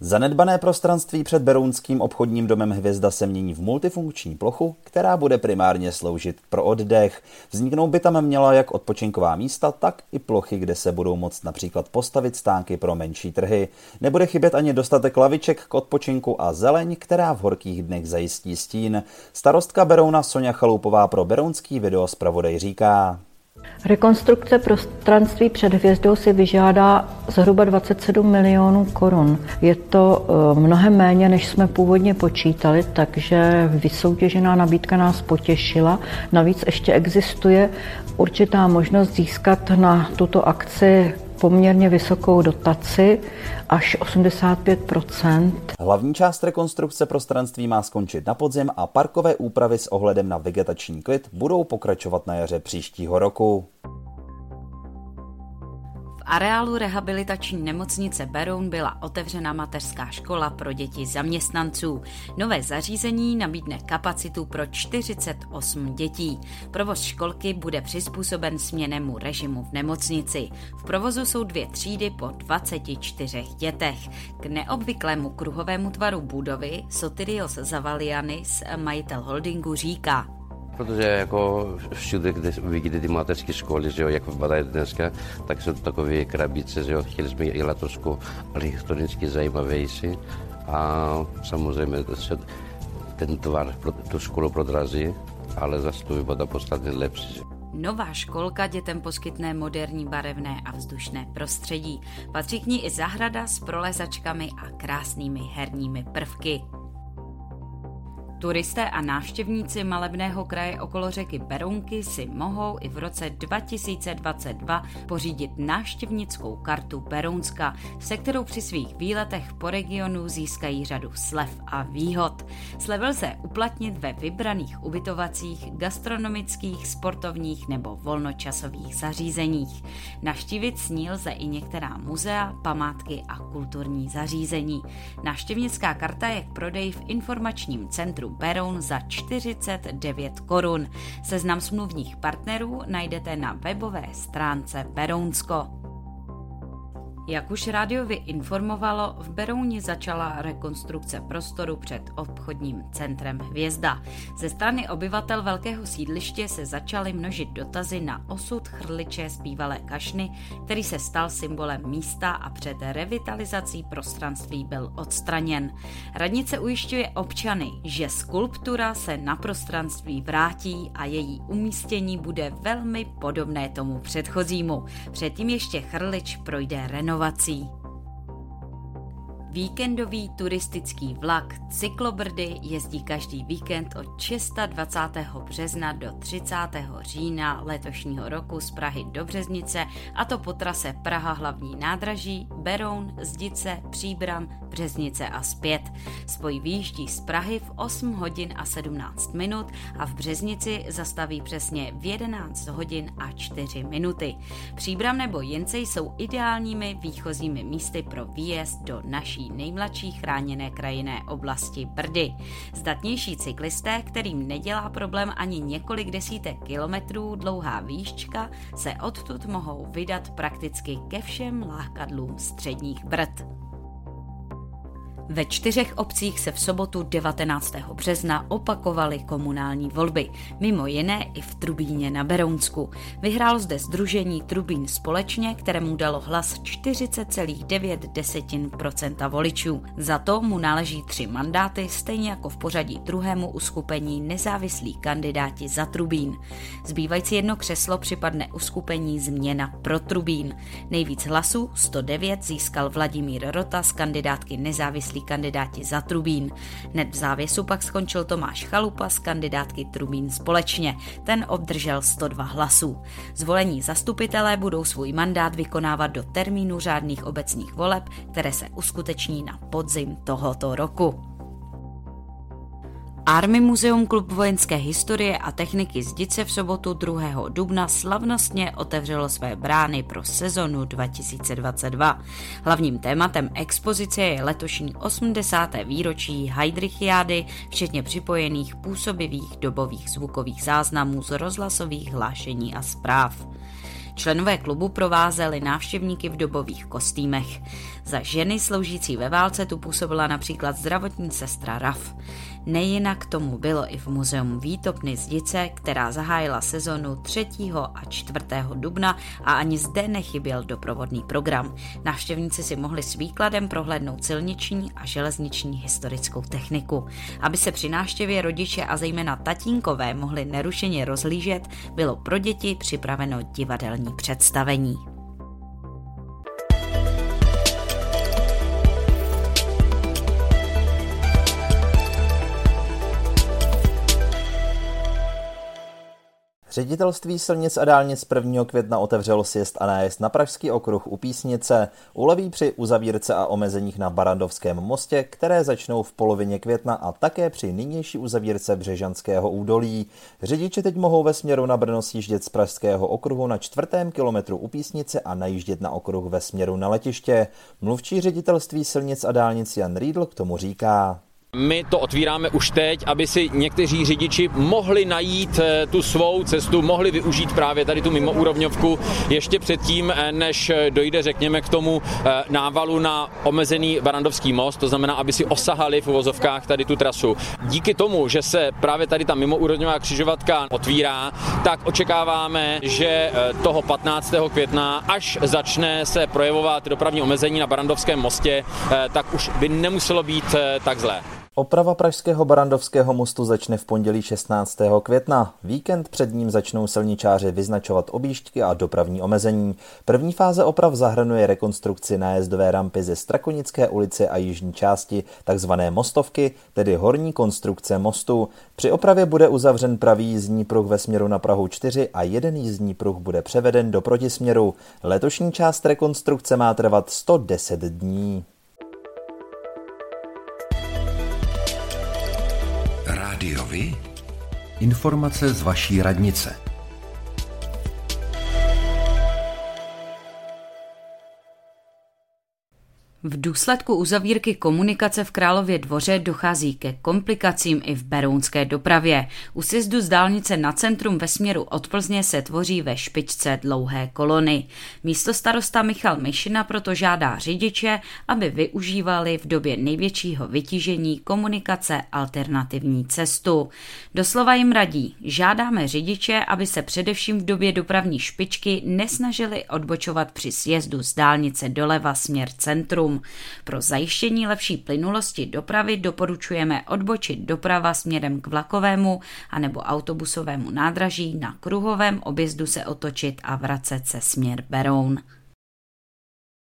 Zanedbané prostranství před Berounským obchodním domem Hvězda se mění v multifunkční plochu, která bude primárně sloužit pro oddech. Vzniknou by tam měla jak odpočinková místa, tak i plochy, kde se budou moct například postavit stánky pro menší trhy. Nebude chybět ani dostatek laviček k odpočinku a zeleň, která v horkých dnech zajistí stín. Starostka Berouna Sonja Chaloupová pro Berounský video zpravodaj říká. Rekonstrukce prostranství před hvězdou si vyžádá zhruba 27 milionů korun. Je to eh, mnohem méně, než jsme původně počítali, takže vysoutěžená nabídka nás potěšila. Navíc ještě existuje určitá možnost získat na tuto akci poměrně vysokou dotaci, až 85% Hlavní část rekonstrukce prostranství má skončit na podzim a parkové úpravy s ohledem na vegetační klid budou pokračovat na jaře příštího roku areálu rehabilitační nemocnice Beroun byla otevřena mateřská škola pro děti zaměstnanců. Nové zařízení nabídne kapacitu pro 48 dětí. Provoz školky bude přizpůsoben směnému režimu v nemocnici. V provozu jsou dvě třídy po 24 dětech. K neobvyklému kruhovému tvaru budovy Sotirios Zavalianis, majitel holdingu, říká – Protože jako všude, kde vidíte ty mateřské školy, že jo, jak vypadají dneska, tak jsou to takové krabice, že jo, chtěli jsme i trošku elektronicky zajímavější a samozřejmě se ten tvar pro tu školu prodrazí, ale zase to vypadá podstatně lepší. Nová školka dětem poskytne moderní barevné a vzdušné prostředí. Patří k ní i zahrada s prolezačkami a krásnými herními prvky. Turisté a návštěvníci malebného kraje okolo řeky Berounky si mohou i v roce 2022 pořídit návštěvnickou kartu Berounska, se kterou při svých výletech po regionu získají řadu slev a výhod. Slevy lze uplatnit ve vybraných ubytovacích, gastronomických, sportovních nebo volnočasových zařízeních. Naštívit s ní lze i některá muzea, památky a kulturní zařízení. Návštěvnická karta je k prodeji v informačním centru Beroun za 49 korun. Seznam smluvních partnerů najdete na webové stránce Berounsko. Jak už rádiovi informovalo, v Berouni začala rekonstrukce prostoru před obchodním centrem Hvězda. Ze strany obyvatel velkého sídliště se začaly množit dotazy na osud chrliče z bývalé kašny, který se stal symbolem místa a před revitalizací prostranství byl odstraněn. Radnice ujišťuje občany, že skulptura se na prostranství vrátí a její umístění bude velmi podobné tomu předchozímu. Předtím ještě chrlič projde renovací inovací. Víkendový turistický vlak Cyklobrdy jezdí každý víkend od 26. března do 30. října letošního roku z Prahy do Březnice a to po trase Praha hlavní nádraží, Beroun, Zdice, Příbram, Březnice a zpět. Spoj výjíždí z Prahy v 8 hodin a 17 minut a v Březnici zastaví přesně v 11 hodin a 4 minuty. Příbram nebo Jence jsou ideálními výchozími místy pro výjezd do naší nejmladší chráněné krajinné oblasti Brdy. Zdatnější cyklisté, kterým nedělá problém ani několik desítek kilometrů dlouhá výščka, se odtud mohou vydat prakticky ke všem lákadlům středních Brd. Ve čtyřech obcích se v sobotu 19. března opakovaly komunální volby, mimo jiné i v Trubíně na Berounsku. Vyhrál zde združení Trubín společně, kterému dalo hlas 40,9% voličů. Za to mu náleží tři mandáty, stejně jako v pořadí druhému uskupení nezávislí kandidáti za Trubín. Zbývající jedno křeslo připadne uskupení Změna pro Trubín. Nejvíc hlasů, 109, získal Vladimír Rota z kandidátky nezávislí nezávislí kandidáti za Trubín. Hned v závěsu pak skončil Tomáš Chalupa z kandidátky Trubín společně. Ten obdržel 102 hlasů. Zvolení zastupitelé budou svůj mandát vykonávat do termínu řádných obecních voleb, které se uskuteční na podzim tohoto roku. Army Muzeum Klub vojenské historie a techniky Zdice v sobotu 2. dubna slavnostně otevřelo své brány pro sezonu 2022. Hlavním tématem expozice je letošní 80. výročí Heidrichiády, včetně připojených působivých dobových zvukových záznamů z rozhlasových hlášení a zpráv. Členové klubu provázeli návštěvníky v dobových kostýmech. Za ženy sloužící ve válce tu působila například zdravotní sestra Raf. Nejinak tomu bylo i v Muzeum Výtopny Zdice, která zahájila sezonu 3. a 4. dubna a ani zde nechyběl doprovodný program. Návštěvníci si mohli s výkladem prohlédnout silniční a železniční historickou techniku. Aby se při návštěvě rodiče a zejména tatínkové mohli nerušeně rozlížet, bylo pro děti připraveno divadelní představení. Ředitelství silnic a dálnic 1. května otevřelo sjezd a nájezd na Pražský okruh u Písnice. Uleví při uzavírce a omezeních na Barandovském mostě, které začnou v polovině května a také při nynější uzavírce Břežanského údolí. Řidiči teď mohou ve směru na Brno sjíždět z Pražského okruhu na čtvrtém kilometru u Písnice a najíždět na okruh ve směru na letiště. Mluvčí ředitelství silnic a dálnic Jan Riedl k tomu říká. My to otvíráme už teď, aby si někteří řidiči mohli najít eh, tu svou cestu, mohli využít právě tady tu mimoúrovňovku ještě předtím, eh, než dojde, řekněme, k tomu eh, návalu na omezený Barandovský most, to znamená, aby si osahali v uvozovkách tady tu trasu. Díky tomu, že se právě tady ta mimoúrovňová křižovatka otvírá, tak očekáváme, že toho 15. května, až začne se projevovat dopravní omezení na Barandovském mostě, tak už by nemuselo být tak zlé. Oprava pražského Barandovského mostu začne v pondělí 16. května. Víkend před ním začnou silničáři vyznačovat objížďky a dopravní omezení. První fáze oprav zahrnuje rekonstrukci nájezdové rampy ze Strakonické ulice a jižní části, takzvané mostovky, tedy horní konstrukce mostu. Při opravě bude uzavřen pravý jízdní pruh ve směru na Prahu 4 a jeden jízdní pruh bude převeden do protisměru. Letošní část rekonstrukce má trvat 110 dní. Rádiovi? Informace z vaší radnice. V důsledku uzavírky komunikace v Králově dvoře dochází ke komplikacím i v berounské dopravě. U sjezdu z dálnice na centrum ve směru od Plzně se tvoří ve špičce dlouhé kolony. Místo starosta Michal Myšina proto žádá řidiče, aby využívali v době největšího vytížení komunikace alternativní cestu. Doslova jim radí, žádáme řidiče, aby se především v době dopravní špičky nesnažili odbočovat při sjezdu z dálnice doleva směr centrum. Pro zajištění lepší plynulosti dopravy doporučujeme odbočit doprava směrem k vlakovému anebo autobusovému nádraží, na kruhovém objezdu se otočit a vracet se směr Beroun.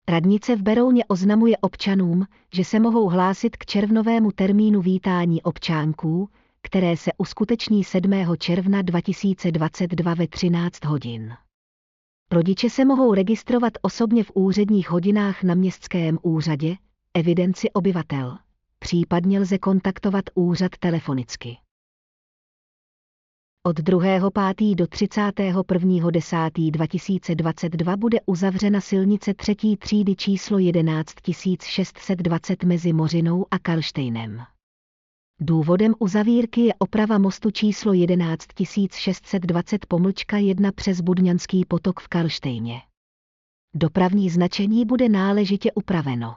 Radnice v Berouně oznamuje občanům, že se mohou hlásit k červnovému termínu vítání občánků, které se uskuteční 7. června 2022 ve 13 hodin. Rodiče se mohou registrovat osobně v úředních hodinách na městském úřadě, evidenci obyvatel. Případně lze kontaktovat úřad telefonicky. Od 2.5. do 31.10.2022 bude uzavřena silnice třetí třídy číslo 11620 mezi Mořinou a Karlštejnem. Důvodem uzavírky je oprava mostu číslo 11620 pomlčka 1 přes Budňanský potok v Karlštejně. Dopravní značení bude náležitě upraveno.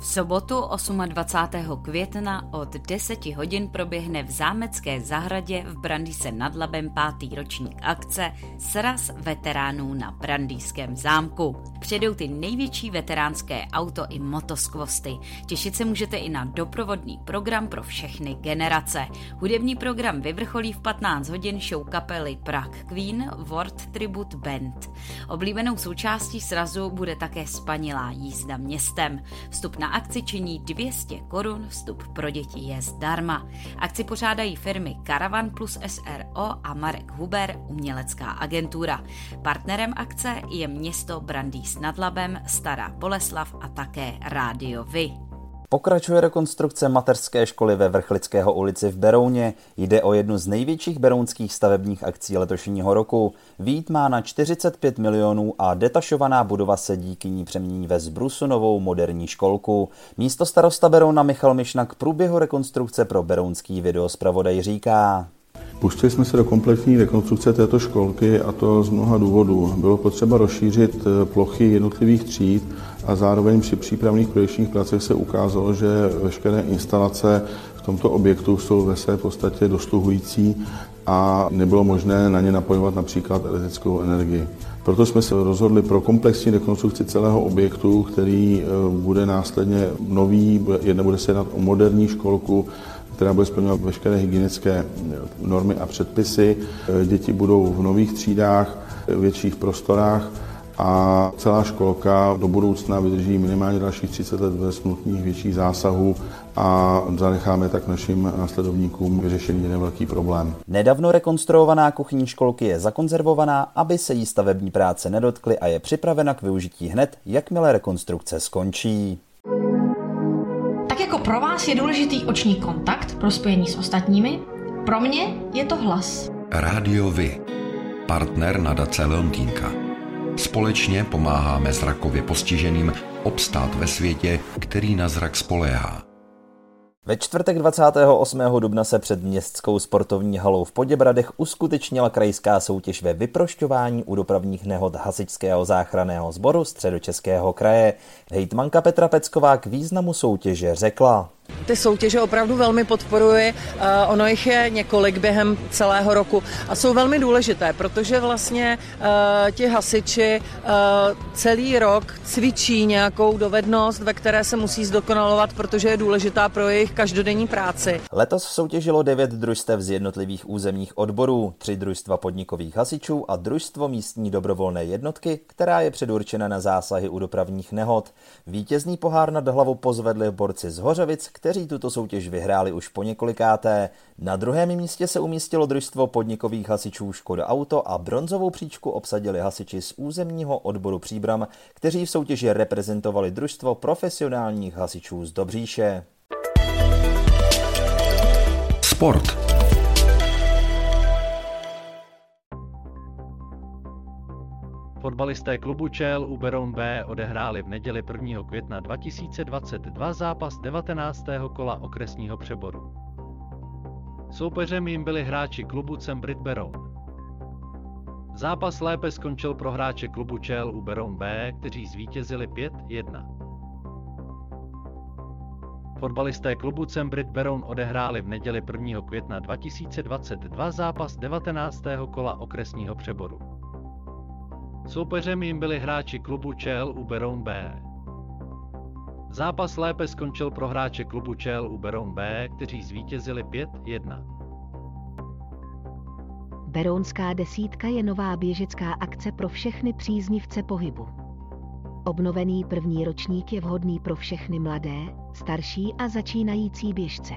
V sobotu 28. května od 10 hodin proběhne v Zámecké zahradě v Brandýse nad Labem pátý ročník akce Sraz veteránů na Brandýském zámku. Přijedou ty největší veteránské auto i motoskvosty. Těšit se můžete i na doprovodný program pro všechny generace. Hudební program vyvrcholí v 15 hodin show kapely Prague Queen World Tribute Band. Oblíbenou součástí srazu bude také spanilá jízda městem. Vstup na akci činí 200 korun, vstup pro děti je zdarma. Akci pořádají firmy Caravan plus SRO a Marek Huber, umělecká agentura. Partnerem akce je město Brandýs nad Labem, Stará Boleslav a také Rádio Vy. Pokračuje rekonstrukce mateřské školy ve Vrchlického ulici v Berouně. Jde o jednu z největších berounských stavebních akcí letošního roku. Vít má na 45 milionů a detašovaná budova se díky ní přemění ve zbrusu novou moderní školku. Místo starosta Berouna Michal Mišna k průběhu rekonstrukce pro berounský videospravodaj říká. Pustili jsme se do kompletní rekonstrukce této školky a to z mnoha důvodů. Bylo potřeba rozšířit eh, plochy jednotlivých tříd a zároveň při přípravných projekčních pracech se ukázalo, že veškeré instalace v tomto objektu jsou ve své podstatě dosluhující a nebylo možné na ně napojovat například elektrickou energii. Proto jsme se rozhodli pro komplexní rekonstrukci celého objektu, který eh, bude následně nový, bude se jednat o moderní školku, která bude splňovat veškeré hygienické eh, normy a předpisy. Eh, děti budou v nových třídách, větších prostorách a celá školka do budoucna vydrží minimálně dalších 30 let bez nutných větších zásahů a zanecháme tak našim následovníkům vyřešený jeden velký problém. Nedávno rekonstruovaná kuchyní školky je zakonzervovaná, aby se jí stavební práce nedotkly a je připravena k využití hned, jakmile rekonstrukce skončí. Tak jako pro vás je důležitý oční kontakt pro spojení s ostatními, pro mě je to hlas. Rádio Vy, partner nadace Leontýnka. Společně pomáháme zrakově postiženým obstát ve světě, který na zrak spoléhá. Ve čtvrtek 28. dubna se před městskou sportovní halou v Poděbradech uskutečnila krajská soutěž ve vyprošťování u dopravních nehod Hasičského záchranného sboru středočeského kraje. Hejtmanka Petra Pecková k významu soutěže řekla. Ty soutěže opravdu velmi podporuji, eh, ono jich je několik během celého roku a jsou velmi důležité, protože vlastně uh, ti hasiči uh, celý rok cvičí nějakou dovednost, ve které se musí zdokonalovat, protože je důležitá pro jejich každodenní práci. Letos soutěžilo devět družstev z jednotlivých územních odborů, tři družstva podnikových hasičů a družstvo místní dobrovolné jednotky, která je předurčena na zásahy u dopravních nehod. Vítězný pohár nad hlavu pozvedli borci z Hořovic, kteří tuto soutěž vyhráli už po několikáté. Na druhém místě se umístilo družstvo podnikových hasičů Škoda Auto a bronzovou příčku obsadili hasiči z územního odboru Příbram, kteří v soutěži reprezentovali družstvo profesionálních hasičů z Dobříše. Sport. Fotbalisté klubu Čel u Beroun B odehráli v neděli 1. května 2022 zápas 19. kola okresního přeboru. Soupeřem jim byli hráči klubu Cembrit Beroun. Zápas lépe skončil pro hráče klubu Čel u Beroun B, kteří zvítězili 5-1. Fotbalisté klubu Cembrit Beroun odehráli v neděli 1. května 2022 zápas 19. kola okresního přeboru. Soupeřem jim byli hráči klubu Čel u Beroun B. Zápas lépe skončil pro hráče klubu Čel u Beroun B, kteří zvítězili 5-1. Berounská desítka je nová běžecká akce pro všechny příznivce pohybu. Obnovený první ročník je vhodný pro všechny mladé, starší a začínající běžce.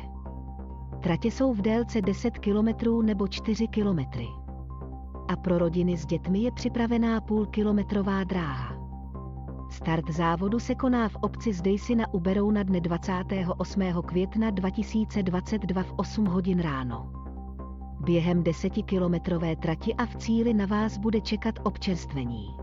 Tratě jsou v délce 10 km nebo 4 km a pro rodiny s dětmi je připravená půlkilometrová dráha. Start závodu se koná v obci Zdejsina u Berouna dne 28. května 2022 v 8 hodin ráno. Během desetikilometrové trati a v cíli na vás bude čekat občerstvení.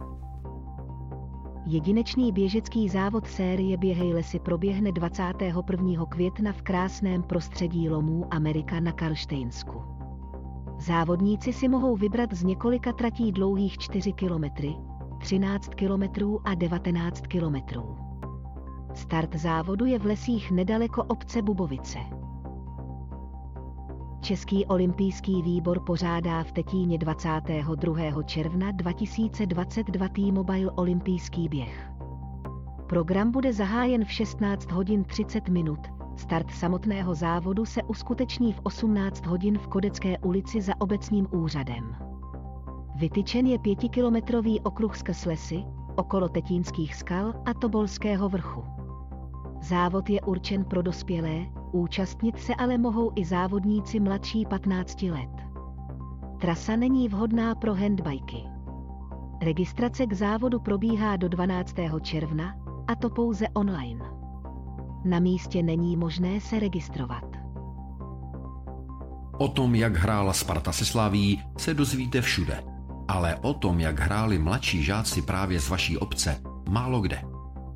Jedinečný běžecký závod série Běhej lesy proběhne 21. května v krásném prostředí lomů Amerika na Karlštejnsku. Závodníci si mohou vybrat z několika tratí dlouhých 4 km, 13 km a 19 km. Start závodu je v lesích nedaleko obce Bubovice. Český olympijský výbor pořádá v Tetíně 22. června 2022 T-Mobile olympijský běh. Program bude zahájen v 16 hodin 30 minut. Start samotného závodu se uskuteční v 18 hodin v Kodecké ulici za obecním úřadem. Vytyčen je pětikilometrový okruh skrz lesy, okolo Tetínských skal a Tobolského vrchu. Závod je určen pro dospělé, účastnit se ale mohou i závodníci mladší 15 let. Trasa není vhodná pro handbajky. Registrace k závodu probíhá do 12. června, a to pouze online. Na místě není možné se registrovat. O tom, jak hrála Sparta se Slaví, se dozvíte všude. Ale o tom, jak hráli mladší žáci právě z vaší obce, málo kde.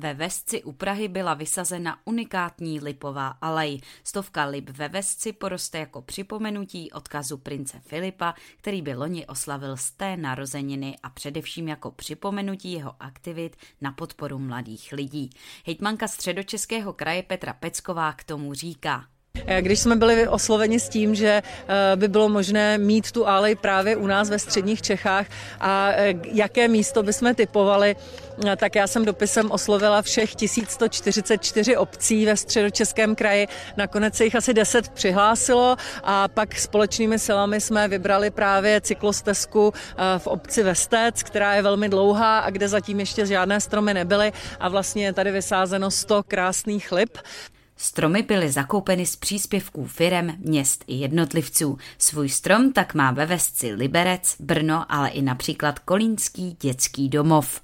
Ve Vesci u Prahy byla vysazena unikátní lipová alej. Stovka lip ve Vesci poroste jako připomenutí odkazu prince Filipa, který by loni oslavil z té narozeniny a především jako připomenutí jeho aktivit na podporu mladých lidí. Hejtmanka středočeského kraje Petra Pecková k tomu říká. Když jsme byli osloveni s tím, že eh, by bylo možné mít tu alej právě u nás ve středních Čechách a eh, jaké místo bychom typovali, eh, tak já jsem dopisem oslovila všech 1144 obcí ve středočeském kraji. Nakonec se jich asi 10 přihlásilo a pak společnými silami jsme vybrali právě cyklostezku v obci Vestec, která je velmi dlouhá a kde zatím ještě žádné stromy nebyly a vlastně je tady vysázeno 100 krásných lip. Stromy byly zakoupeny z příspěvků firem, měst i jednotlivců. Svůj strom tak má ve Vesci Liberec, Brno, ale i například Kolínský dětský domov.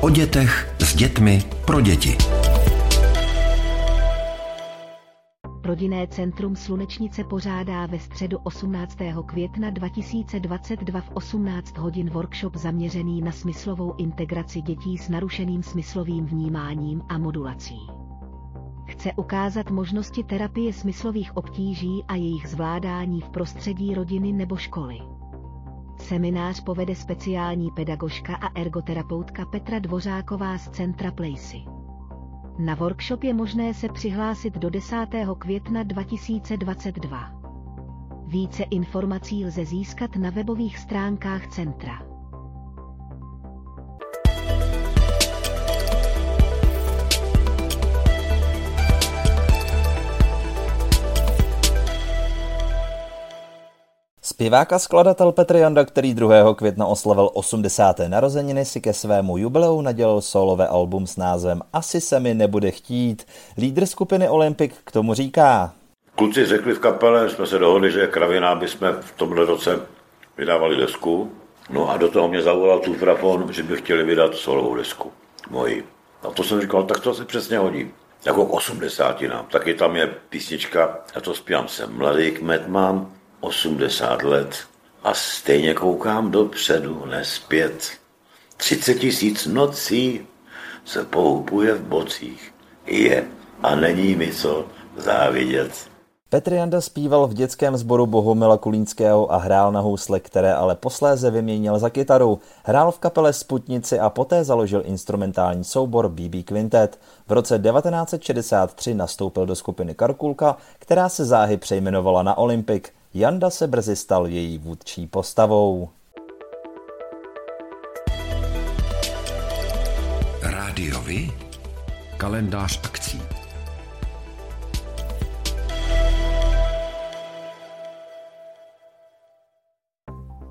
O dětech s dětmi pro děti. Rodinné centrum Slunečnice pořádá ve středu 18. května 2022 v 18 hodin workshop zaměřený na smyslovou integraci dětí s narušeným smyslovým vnímáním a modulací. Chce ukázat možnosti terapie smyslových obtíží a jejich zvládání v prostředí rodiny nebo školy. Seminář povede speciální pedagožka a ergoterapeutka Petra Dvořáková z Centra Placy. Na workshop je možné se přihlásit do 10. května 2022. Více informací lze získat na webových stránkách centra. Zpěvák a skladatel Petr Janda, který 2. května oslavil 80. narozeniny, si ke svému jubileu nadělal solové album s názvem Asi se mi nebude chtít. Lídr skupiny Olympic k tomu říká. Kluci řekli v kapele, jsme se dohodli, že Kravina by jsme v tomhle roce vydávali desku. No a do toho mě zavolal Tufrafon, že by chtěli vydat solovou desku. Moji. A to jsem říkal, tak to se přesně hodí. Jako k 80 nám. Taky tam je písnička, já to zpívám, jsem mladý kmet mám, 80 let a stejně koukám dopředu, nespět. 30 tisíc nocí se pohupuje v bocích. Je a není mi co závidět. Petr Janda zpíval v dětském sboru Bohumila Kulínského a hrál na housle, které ale posléze vyměnil za kytaru. Hrál v kapele Sputnici a poté založil instrumentální soubor BB Quintet. V roce 1963 nastoupil do skupiny Karkulka, která se záhy přejmenovala na Olympic. Janda se brzy stal její vůdčí postavou. Rádiovi? Kalendář akcí.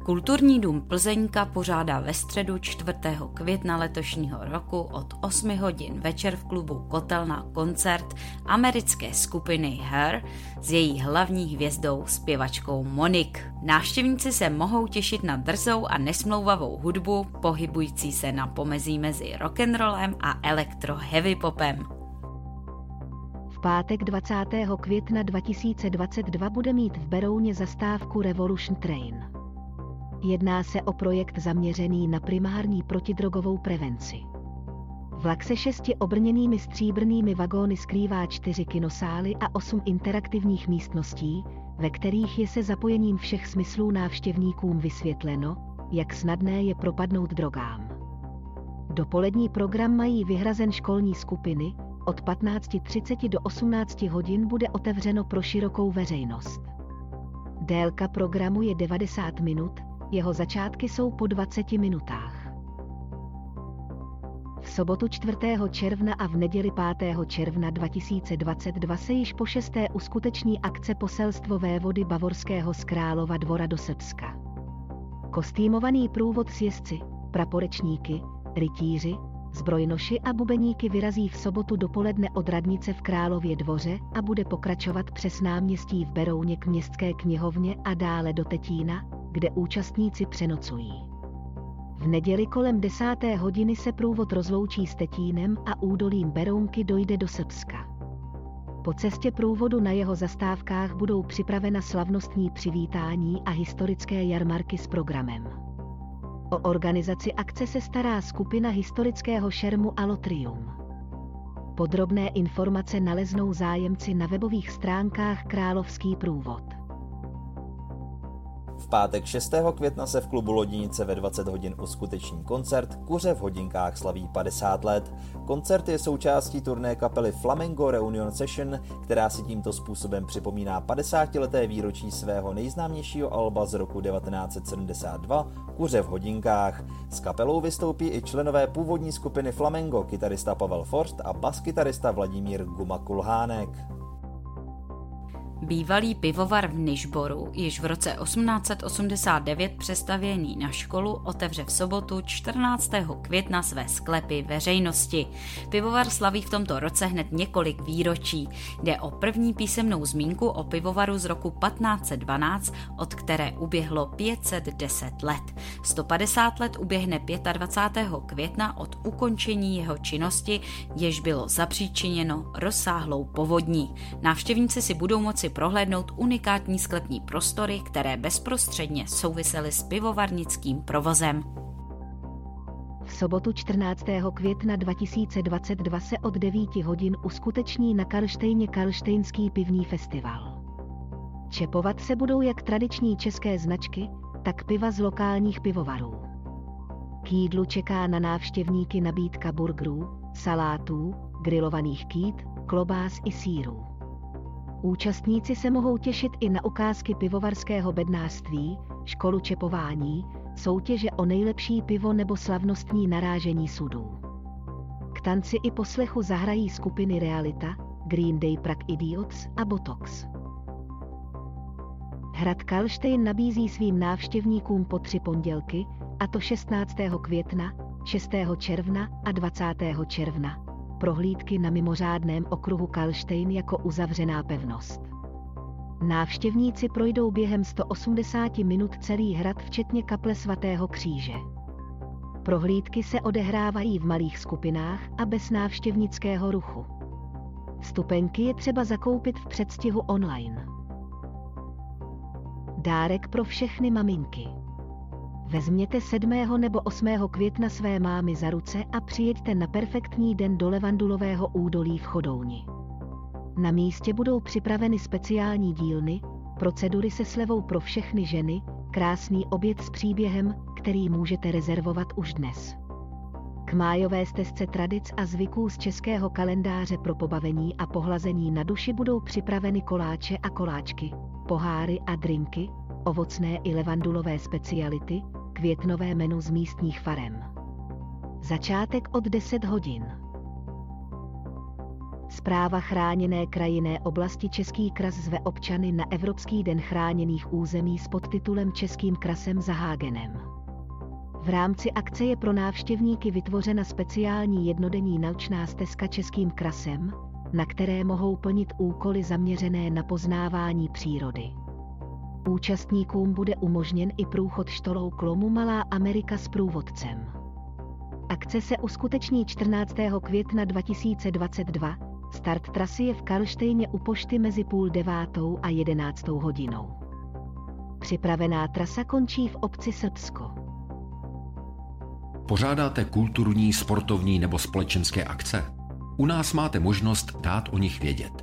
Kulturní dům Plzeňka pořádá ve středu 4. května letošního roku od 8 hodin večer v klubu Kotelna koncert americké skupiny Her s její hlavní hvězdou zpěvačkou Monik. Návštěvníci se mohou těšit na drzou a nesmlouvavou hudbu, pohybující se na pomezí mezi rock'n'rollem a elektro-heavy popem. V pátek 20. května 2022 bude mít v Berouně zastávku Revolution Train. Jedná se o projekt zaměřený na primární protidrogovou prevenci. Vlak se šesti obrněnými stříbrnými vagóny skrývá čtyři kinosály a osm interaktivních místností, ve kterých je se zapojením všech smyslů návštěvníkům vysvětleno, jak snadné je propadnout drogám. Dopolední program mají vyhrazen školní skupiny, od 15.30 do 18 hodin bude otevřeno pro širokou veřejnost. Délka programu je 90 minut, jeho začátky jsou po 20 minutách. V sobotu 4. června a v neděli 5. června 2022 se již po šesté uskuteční akce poselstvo vévody Bavorského z Králova dvora do Srbska. Kostýmovaný průvod s jezdci, praporečníky, rytíři, zbrojnoši a bubeníky vyrazí v sobotu dopoledne od radnice v Králově dvoře a bude pokračovat přes náměstí v Berouně k městské knihovně a dále do Tetína, kde účastníci přenocují. V neděli kolem desáté hodiny se průvod rozloučí s Tetínem a údolím Berounky dojde do Srbska. Po cestě průvodu na jeho zastávkách budou připravena slavnostní přivítání a historické jarmarky s programem. O organizaci akce se stará skupina historického šermu Alotrium. Podrobné informace naleznou zájemci na webových stránkách Královský průvod. V pátek 6. května se v klubu Lodinice ve 20 hodin uskuteční koncert Kuře v hodinkách slaví 50 let. Koncert je součástí turné kapely Flamengo Reunion Session, která si tímto způsobem připomíná 50 leté výročí svého nejznámějšího alba z roku 1972 Kuře v hodinkách. S kapelou vystoupí i členové původní skupiny Flamengo, kytarista Pavel Forst a baskytarista Vladimír Guma Kulhánek. Bývalý pivovar v Nižboru, již v roce 1889 přestavěný na školu, otevře v sobotu 14. května své sklepy veřejnosti. Pivovar slaví v tomto roce hned několik výročí. Jde o první písemnou zmínku o pivovaru z roku 1512, od které uběhlo 510 let. 150 let uběhne 25. května od ukončení jeho činnosti, jež bylo zapříčiněno rozsáhlou povodní. Návštěvníci si budou moci prohlédnout unikátní sklepní prostory, které bezprostředně souvisely s pivovarnickým provozem. V sobotu 14. května 2022 se od 9 hodin uskuteční na Karlštejně Karlštejnský pivní festival. Čepovat se budou jak tradiční české značky, tak piva z lokálních pivovarů. K jídlu čeká na návštěvníky nabídka burgerů, salátů, grilovaných kýt, klobás i sírů. Účastníci se mohou těšit i na ukázky pivovarského bednářství, školu čepování, soutěže o nejlepší pivo nebo slavnostní narážení sudů. K tanci i poslechu zahrají skupiny Realita, Green Day Prague Idiots a Botox. Hrad Kalštejn nabízí svým návštěvníkům po tři pondělky, a to 16. května, 6. června a 20. června, prohlídky na mimořádném okruhu Kalštejn jako uzavřená pevnost. Návštěvníci projdou během 180 minut celý hrad včetně kaple svatého kříže. Prohlídky se odehrávají v malých skupinách a bez návštěvnického ruchu. Stupenky je třeba zakoupit v předstihu online. Dárek pro všechny maminky. Vezměte 7. nebo 8. května své mámy za ruce a přijeďte na perfektní den do Levandulového údolí v Chodouni. Na místě budou připraveny speciální dílny, procedury se slevou pro všechny ženy, krásný oběd s příběhem, který můžete rezervovat už dnes. K májové stezce tradic a zvyků z českého kalendáře pro pobavení a pohlazení na duši budou připraveny koláče a koláčky, poháry a drinky, ovocné i levandulové speciality, květnové menu z místních farem. Začátek od 10 hodin. Zpráva chráněné krajinné oblasti Český kras zve občany na Evropský den chráněných území s podtitulem Českým krasem za Hágenem. V rámci akce je pro návštěvníky vytvořena speciální jednodenní naučná stezka Českým krasem, na které mohou plnit úkoly zaměřené na poznávání přírody. Účastníkům bude umožněn i průchod štolou klomu Malá Amerika s průvodcem. Akce se uskuteční 14. května 2022, start trasy je v Karlštejně u pošty mezi půl devátou a jedenáctou hodinou. Připravená trasa končí v obci Srbsko. Pořádáte kulturní, sportovní nebo společenské akce? U nás máte možnost dát o nich vědět.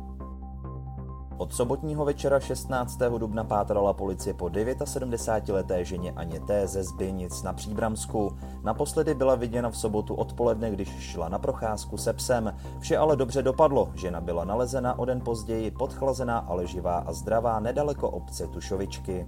Od sobotního večera 16. dubna pátrala policie po 79-leté ženě Aně T. ze Zbynic na Příbramsku. Naposledy byla viděna v sobotu odpoledne, když šla na procházku se psem. Vše ale dobře dopadlo. Žena byla nalezena o den později, podchlazená, ale živá a zdravá nedaleko obce Tušovičky.